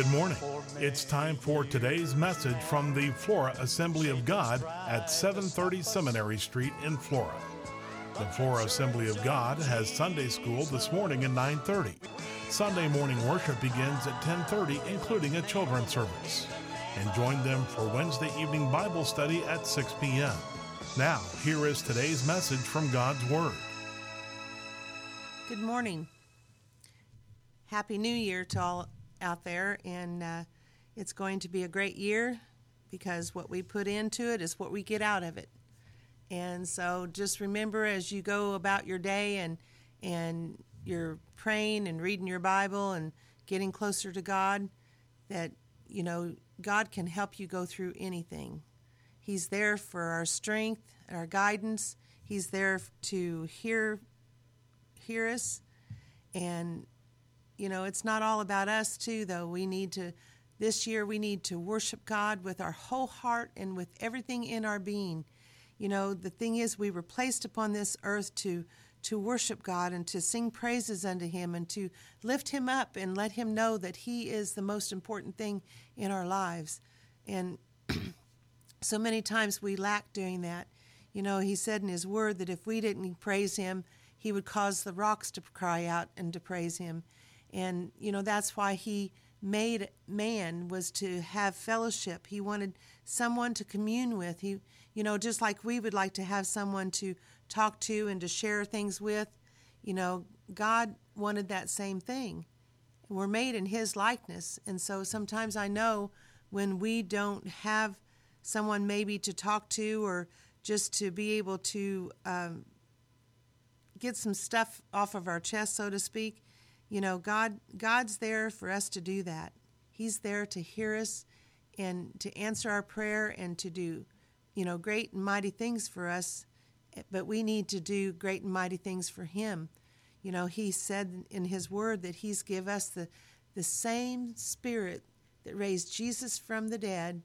Good morning. It's time for today's message from the Flora Assembly of God at 730 Seminary Street in Flora. The Flora Assembly of God has Sunday school this morning at 9:30. Sunday morning worship begins at 10:30 including a children's service. And join them for Wednesday evening Bible study at 6 p.m. Now, here is today's message from God's word. Good morning. Happy New Year to all out there, and uh, it's going to be a great year because what we put into it is what we get out of it. And so just remember as you go about your day and and you're praying and reading your Bible and getting closer to God that you know God can help you go through anything. He's there for our strength, our guidance. He's there to hear hear us and you know, it's not all about us, too, though. We need to, this year, we need to worship God with our whole heart and with everything in our being. You know, the thing is, we were placed upon this earth to to worship God and to sing praises unto Him and to lift Him up and let Him know that He is the most important thing in our lives. And so many times we lack doing that. You know, He said in His Word that if we didn't praise Him, He would cause the rocks to cry out and to praise Him. And, you know, that's why he made man was to have fellowship. He wanted someone to commune with. He, you know, just like we would like to have someone to talk to and to share things with, you know, God wanted that same thing. We're made in his likeness. And so sometimes I know when we don't have someone maybe to talk to or just to be able to um, get some stuff off of our chest, so to speak, you know, God God's there for us to do that. He's there to hear us and to answer our prayer and to do, you know, great and mighty things for us, but we need to do great and mighty things for him. You know, he said in his word that he's give us the the same spirit that raised Jesus from the dead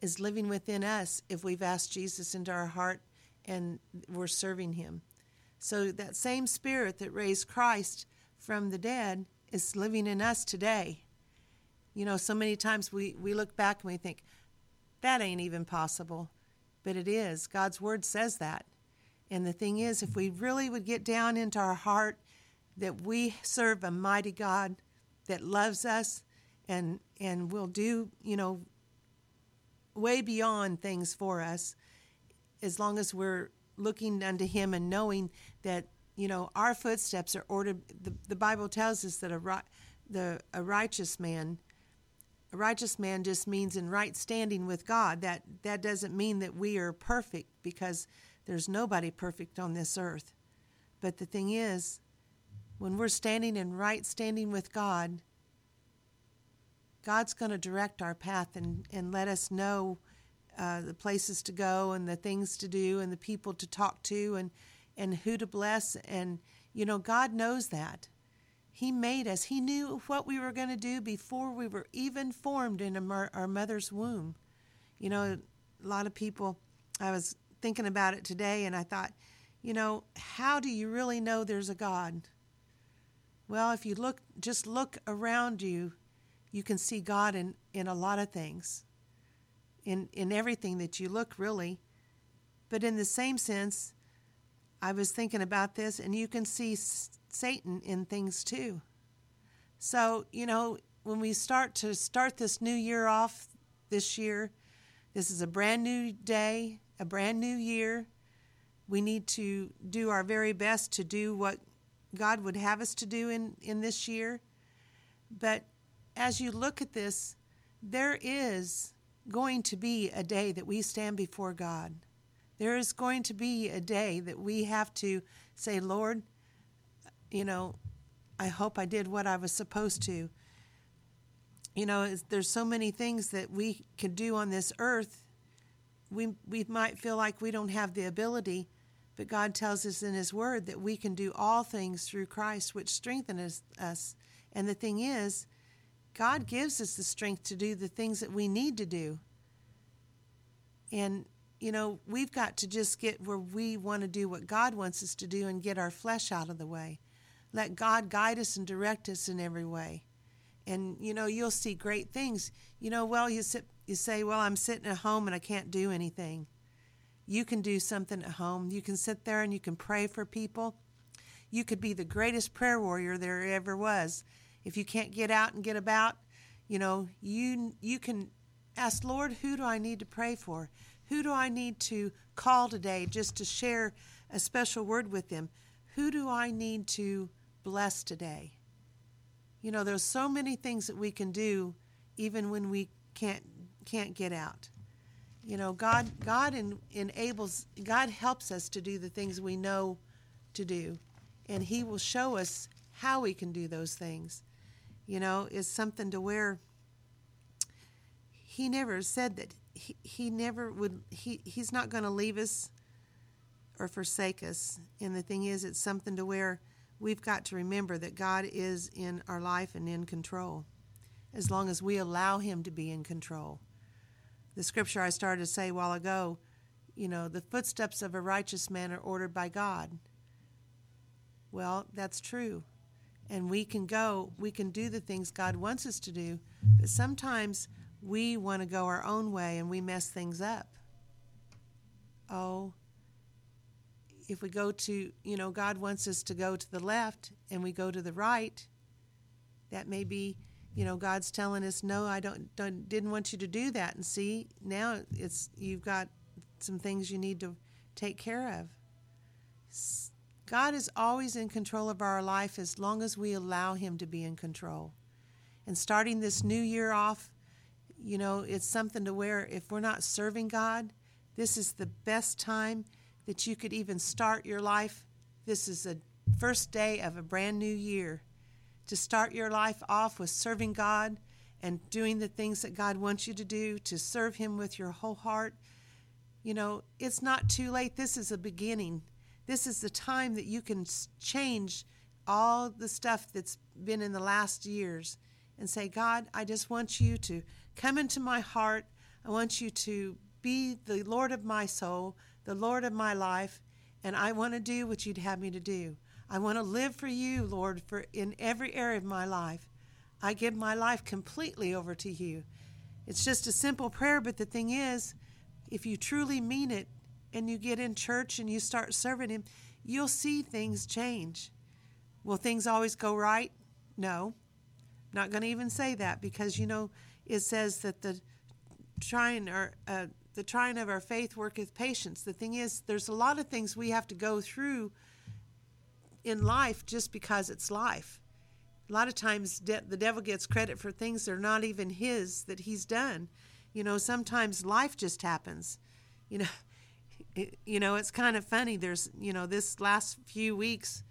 is living within us if we've asked Jesus into our heart and we're serving him. So that same spirit that raised Christ from the dead is living in us today. You know, so many times we, we look back and we think, that ain't even possible. But it is. God's word says that. And the thing is, if we really would get down into our heart that we serve a mighty God that loves us and and will do, you know, way beyond things for us, as long as we're looking unto him and knowing that you know, our footsteps are ordered. The, the Bible tells us that a, the, a righteous man, a righteous man just means in right standing with God. That, that doesn't mean that we are perfect because there's nobody perfect on this earth. But the thing is, when we're standing in right standing with God, God's going to direct our path and, and let us know uh, the places to go and the things to do and the people to talk to and and who to bless. And, you know, God knows that. He made us. He knew what we were going to do before we were even formed in our mother's womb. You know, a lot of people, I was thinking about it today and I thought, you know, how do you really know there's a God? Well, if you look, just look around you, you can see God in, in a lot of things, in, in everything that you look, really. But in the same sense, I was thinking about this, and you can see Satan in things too. So, you know, when we start to start this new year off this year, this is a brand new day, a brand new year. We need to do our very best to do what God would have us to do in, in this year. But as you look at this, there is going to be a day that we stand before God. There is going to be a day that we have to say, Lord, you know, I hope I did what I was supposed to. You know, there's so many things that we can do on this earth. We, we might feel like we don't have the ability, but God tells us in His Word that we can do all things through Christ, which strengthens us. And the thing is, God gives us the strength to do the things that we need to do. And you know, we've got to just get where we want to do what God wants us to do and get our flesh out of the way. Let God guide us and direct us in every way. and you know you'll see great things. You know, well you sit you say, "Well, I'm sitting at home and I can't do anything." You can do something at home. You can sit there and you can pray for people. You could be the greatest prayer warrior there ever was. If you can't get out and get about, you know, you you can ask, "Lord, who do I need to pray for? Who do I need to call today just to share a special word with them? Who do I need to bless today?" You know, there's so many things that we can do even when we can't can't get out. You know, God God en- enables God helps us to do the things we know to do, and He will show us how we can do those things. You know, is something to where He never said that he, he never would he he's not going to leave us or forsake us. And the thing is, it's something to where we've got to remember that God is in our life and in control as long as we allow Him to be in control. The scripture I started to say a while ago, you know, the footsteps of a righteous man are ordered by God. Well, that's true. And we can go, we can do the things God wants us to do, but sometimes we want to go our own way and we mess things up. Oh, if we go to, you know, God wants us to go to the left and we go to the right, that may be, you know, God's telling us, no, I don't, don't didn't want you to do that. And see, now it's you've got some things you need to take care of. God is always in control of our life as long as we allow Him to be in control. And starting this new year off, you know, it's something to where if we're not serving God, this is the best time that you could even start your life. This is the first day of a brand new year. To start your life off with serving God and doing the things that God wants you to do, to serve Him with your whole heart. You know, it's not too late. This is a beginning. This is the time that you can change all the stuff that's been in the last years and say, God, I just want you to come into my heart. I want you to be the Lord of my soul the Lord of my life, and I want to do what you'd have me to do. I want to live for you, Lord, for in every area of my life. I give my life completely over to you. It's just a simple prayer, but the thing is, if you truly mean it and you get in church and you start serving Him, you'll see things change. Will things always go right? No. Not going to even say that because, you know, it says that the trying or uh, the trying of our faith worketh patience. The thing is, there's a lot of things we have to go through in life just because it's life. A lot of times de- the devil gets credit for things that are not even his that he's done. You know, sometimes life just happens. You know, it, you know, it's kind of funny. There's, you know, this last few weeks,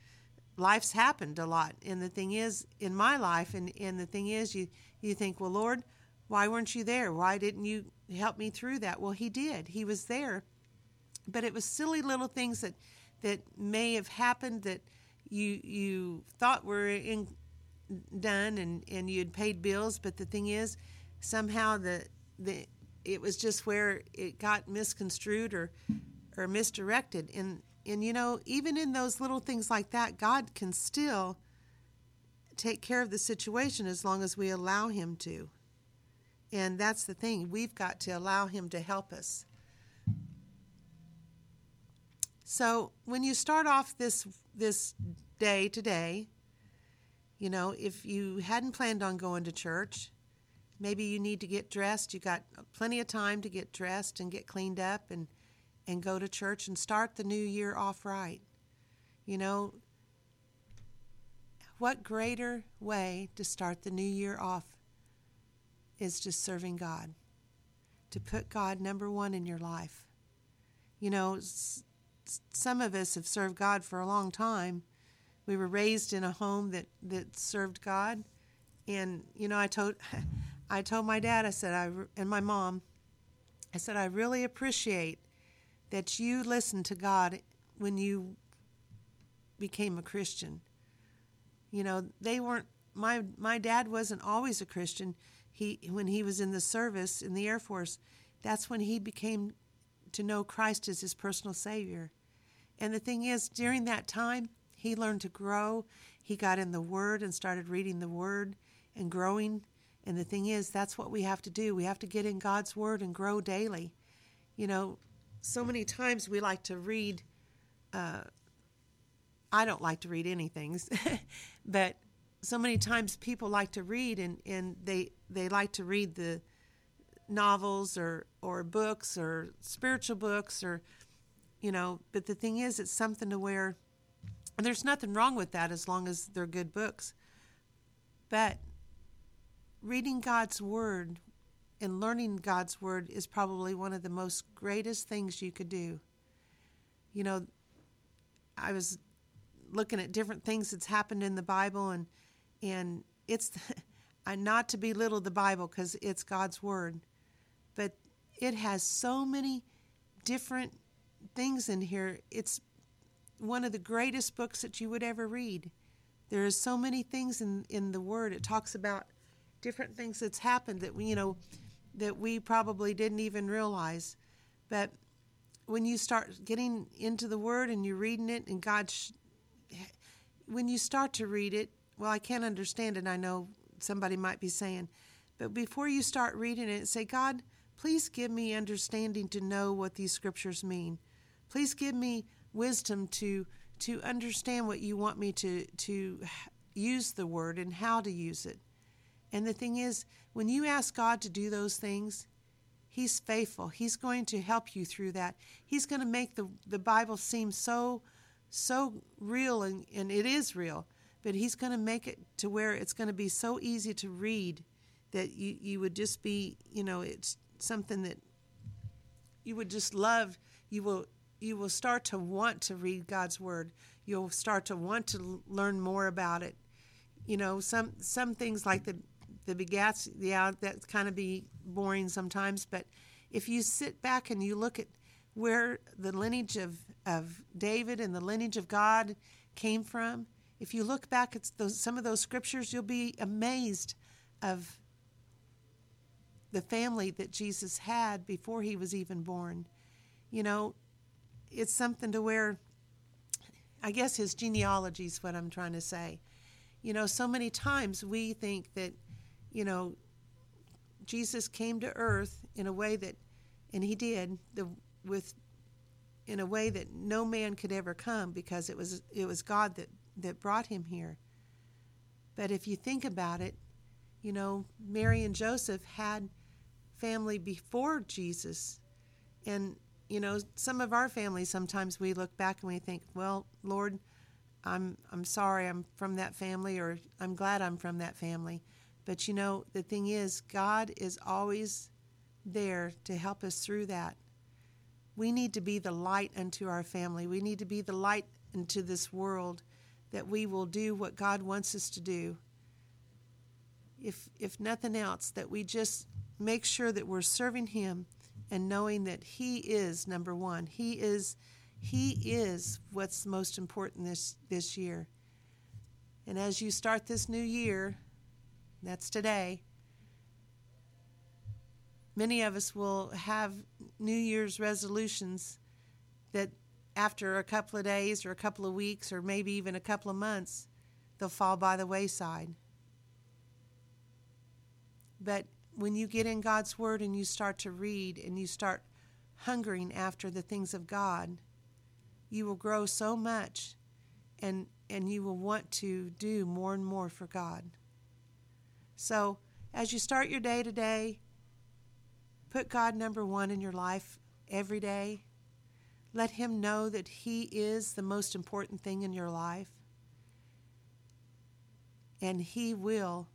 life's happened a lot. And the thing is, in my life, and, and the thing is, you, you think, well, Lord, why weren't you there? Why didn't you help me through that? Well, he did. He was there. But it was silly little things that that may have happened that you you thought were in, done and and you'd paid bills, but the thing is somehow the the it was just where it got misconstrued or or misdirected and and you know even in those little things like that God can still take care of the situation as long as we allow him to. And that's the thing. We've got to allow Him to help us. So when you start off this this day today, you know, if you hadn't planned on going to church, maybe you need to get dressed. You got plenty of time to get dressed and get cleaned up and and go to church and start the new year off right. You know, what greater way to start the new year off is just serving God, to put God number one in your life. You know, some of us have served God for a long time. We were raised in a home that, that served God. And, you know, I told, I told my dad, I said, I, and my mom, I said, I really appreciate that you listened to God when you became a Christian. You know, they weren't, my, my dad wasn't always a Christian he when he was in the service in the Air Force, that's when he became to know Christ as his personal Savior. And the thing is, during that time, he learned to grow. He got in the Word and started reading the Word, and growing. And the thing is, that's what we have to do. We have to get in God's Word and grow daily. You know, so many times we like to read. Uh, I don't like to read anything, but so many times people like to read and, and they they like to read the novels or or books or spiritual books or you know but the thing is it's something to where and there's nothing wrong with that as long as they're good books. But reading God's word and learning God's word is probably one of the most greatest things you could do. You know I was looking at different things that's happened in the Bible and and it's not to belittle the Bible because it's God's word, but it has so many different things in here. It's one of the greatest books that you would ever read. There is so many things in, in the Word. It talks about different things that's happened that we, you know, that we probably didn't even realize. But when you start getting into the Word and you're reading it, and God, sh- when you start to read it, well, I can't understand it. I know somebody might be saying, but before you start reading it, say, God, please give me understanding to know what these scriptures mean. Please give me wisdom to to understand what you want me to to use the word and how to use it. And the thing is, when you ask God to do those things, He's faithful. He's going to help you through that. He's going to make the, the Bible seem so so real and, and it is real but he's going to make it to where it's going to be so easy to read that you, you would just be, you know, it's something that you would just love. You will you will start to want to read God's word. You'll start to want to learn more about it. You know, some some things like the the begats, yeah, that kind of be boring sometimes. But if you sit back and you look at where the lineage of of David and the lineage of God came from, if you look back at those, some of those scriptures, you'll be amazed of the family that Jesus had before he was even born. You know, it's something to where, I guess his genealogy is what I'm trying to say. You know, so many times we think that, you know, Jesus came to earth in a way that, and he did, the, with in a way that no man could ever come because it was it was God that that brought him here. But if you think about it, you know, Mary and Joseph had family before Jesus. And, you know, some of our families sometimes we look back and we think, well, Lord, I'm I'm sorry I'm from that family or I'm glad I'm from that family. But you know, the thing is God is always there to help us through that. We need to be the light unto our family. We need to be the light into this world that we will do what God wants us to do. If, if nothing else, that we just make sure that we're serving Him and knowing that He is number one. He is, he is what's most important this, this year. And as you start this new year, that's today, many of us will have New Year's resolutions that after a couple of days or a couple of weeks or maybe even a couple of months, they'll fall by the wayside. But when you get in God's Word and you start to read and you start hungering after the things of God, you will grow so much and, and you will want to do more and more for God. So, as you start your day today, put God number one in your life every day let Him know that He is the most important thing in your life. And He will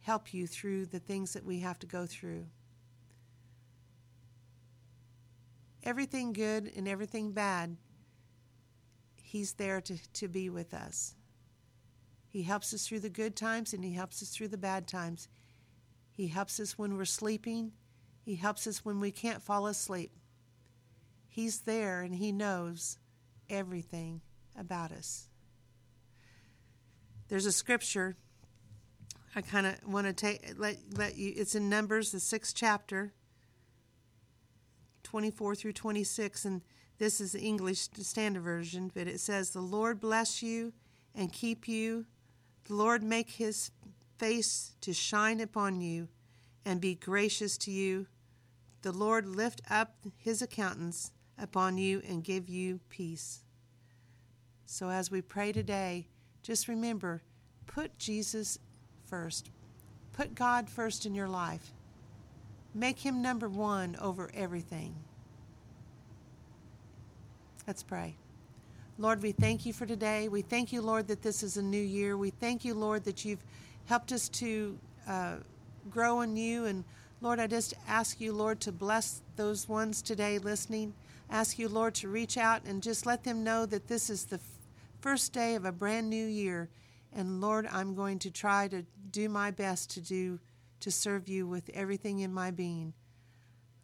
help you through the things that we have to go through. Everything good and everything bad, He's there to, to be with us. He helps us through the good times and He helps us through the bad times. He helps us when we're sleeping. He helps us when we can't fall asleep. He's there and He knows everything about us. There's a scripture I kind of want to take let let you. It's in Numbers, the sixth chapter, twenty-four through twenty-six, and this is the English Standard Version. But it says, "The Lord bless you and keep you. The Lord make His face to shine upon you and be gracious to you. The Lord lift up his countenance upon you and give you peace. So as we pray today, just remember put Jesus first. Put God first in your life. Make him number one over everything. Let's pray. Lord, we thank you for today. We thank you, Lord, that this is a new year. We thank you, Lord, that you've helped us to uh, grow in you. And Lord, I just ask you, Lord, to bless those ones today listening. Ask you, Lord, to reach out and just let them know that this is the f- first day of a brand new year. And Lord, I'm going to try to do my best to do to serve you with everything in my being.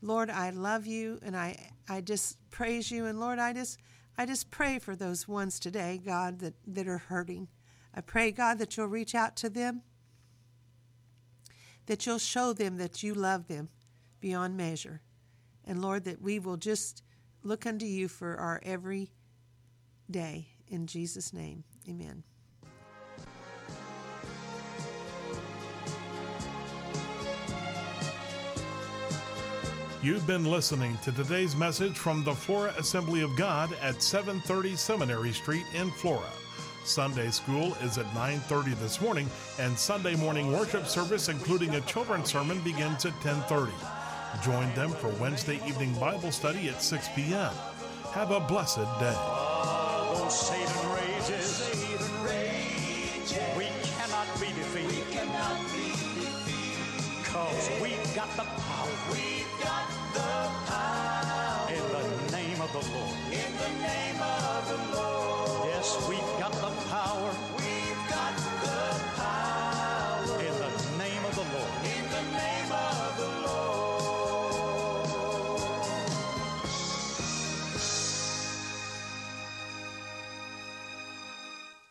Lord, I love you and I I just praise you and Lord, I just I just pray for those ones today, God, that, that are hurting. I pray, God, that you'll reach out to them, that you'll show them that you love them beyond measure. And Lord, that we will just look unto you for our every day. In Jesus' name, amen. You've been listening to today's message from the Flora Assembly of God at 730 Seminary Street in Flora. Sunday school is at 9:30 this morning, and Sunday morning worship service, including a children's sermon, begins at 10:30. Join them for Wednesday evening Bible study at 6 p.m. Have a blessed day. Cause we've got the power. We've got the power. In the name of the Lord. In the name of Yes, we've got the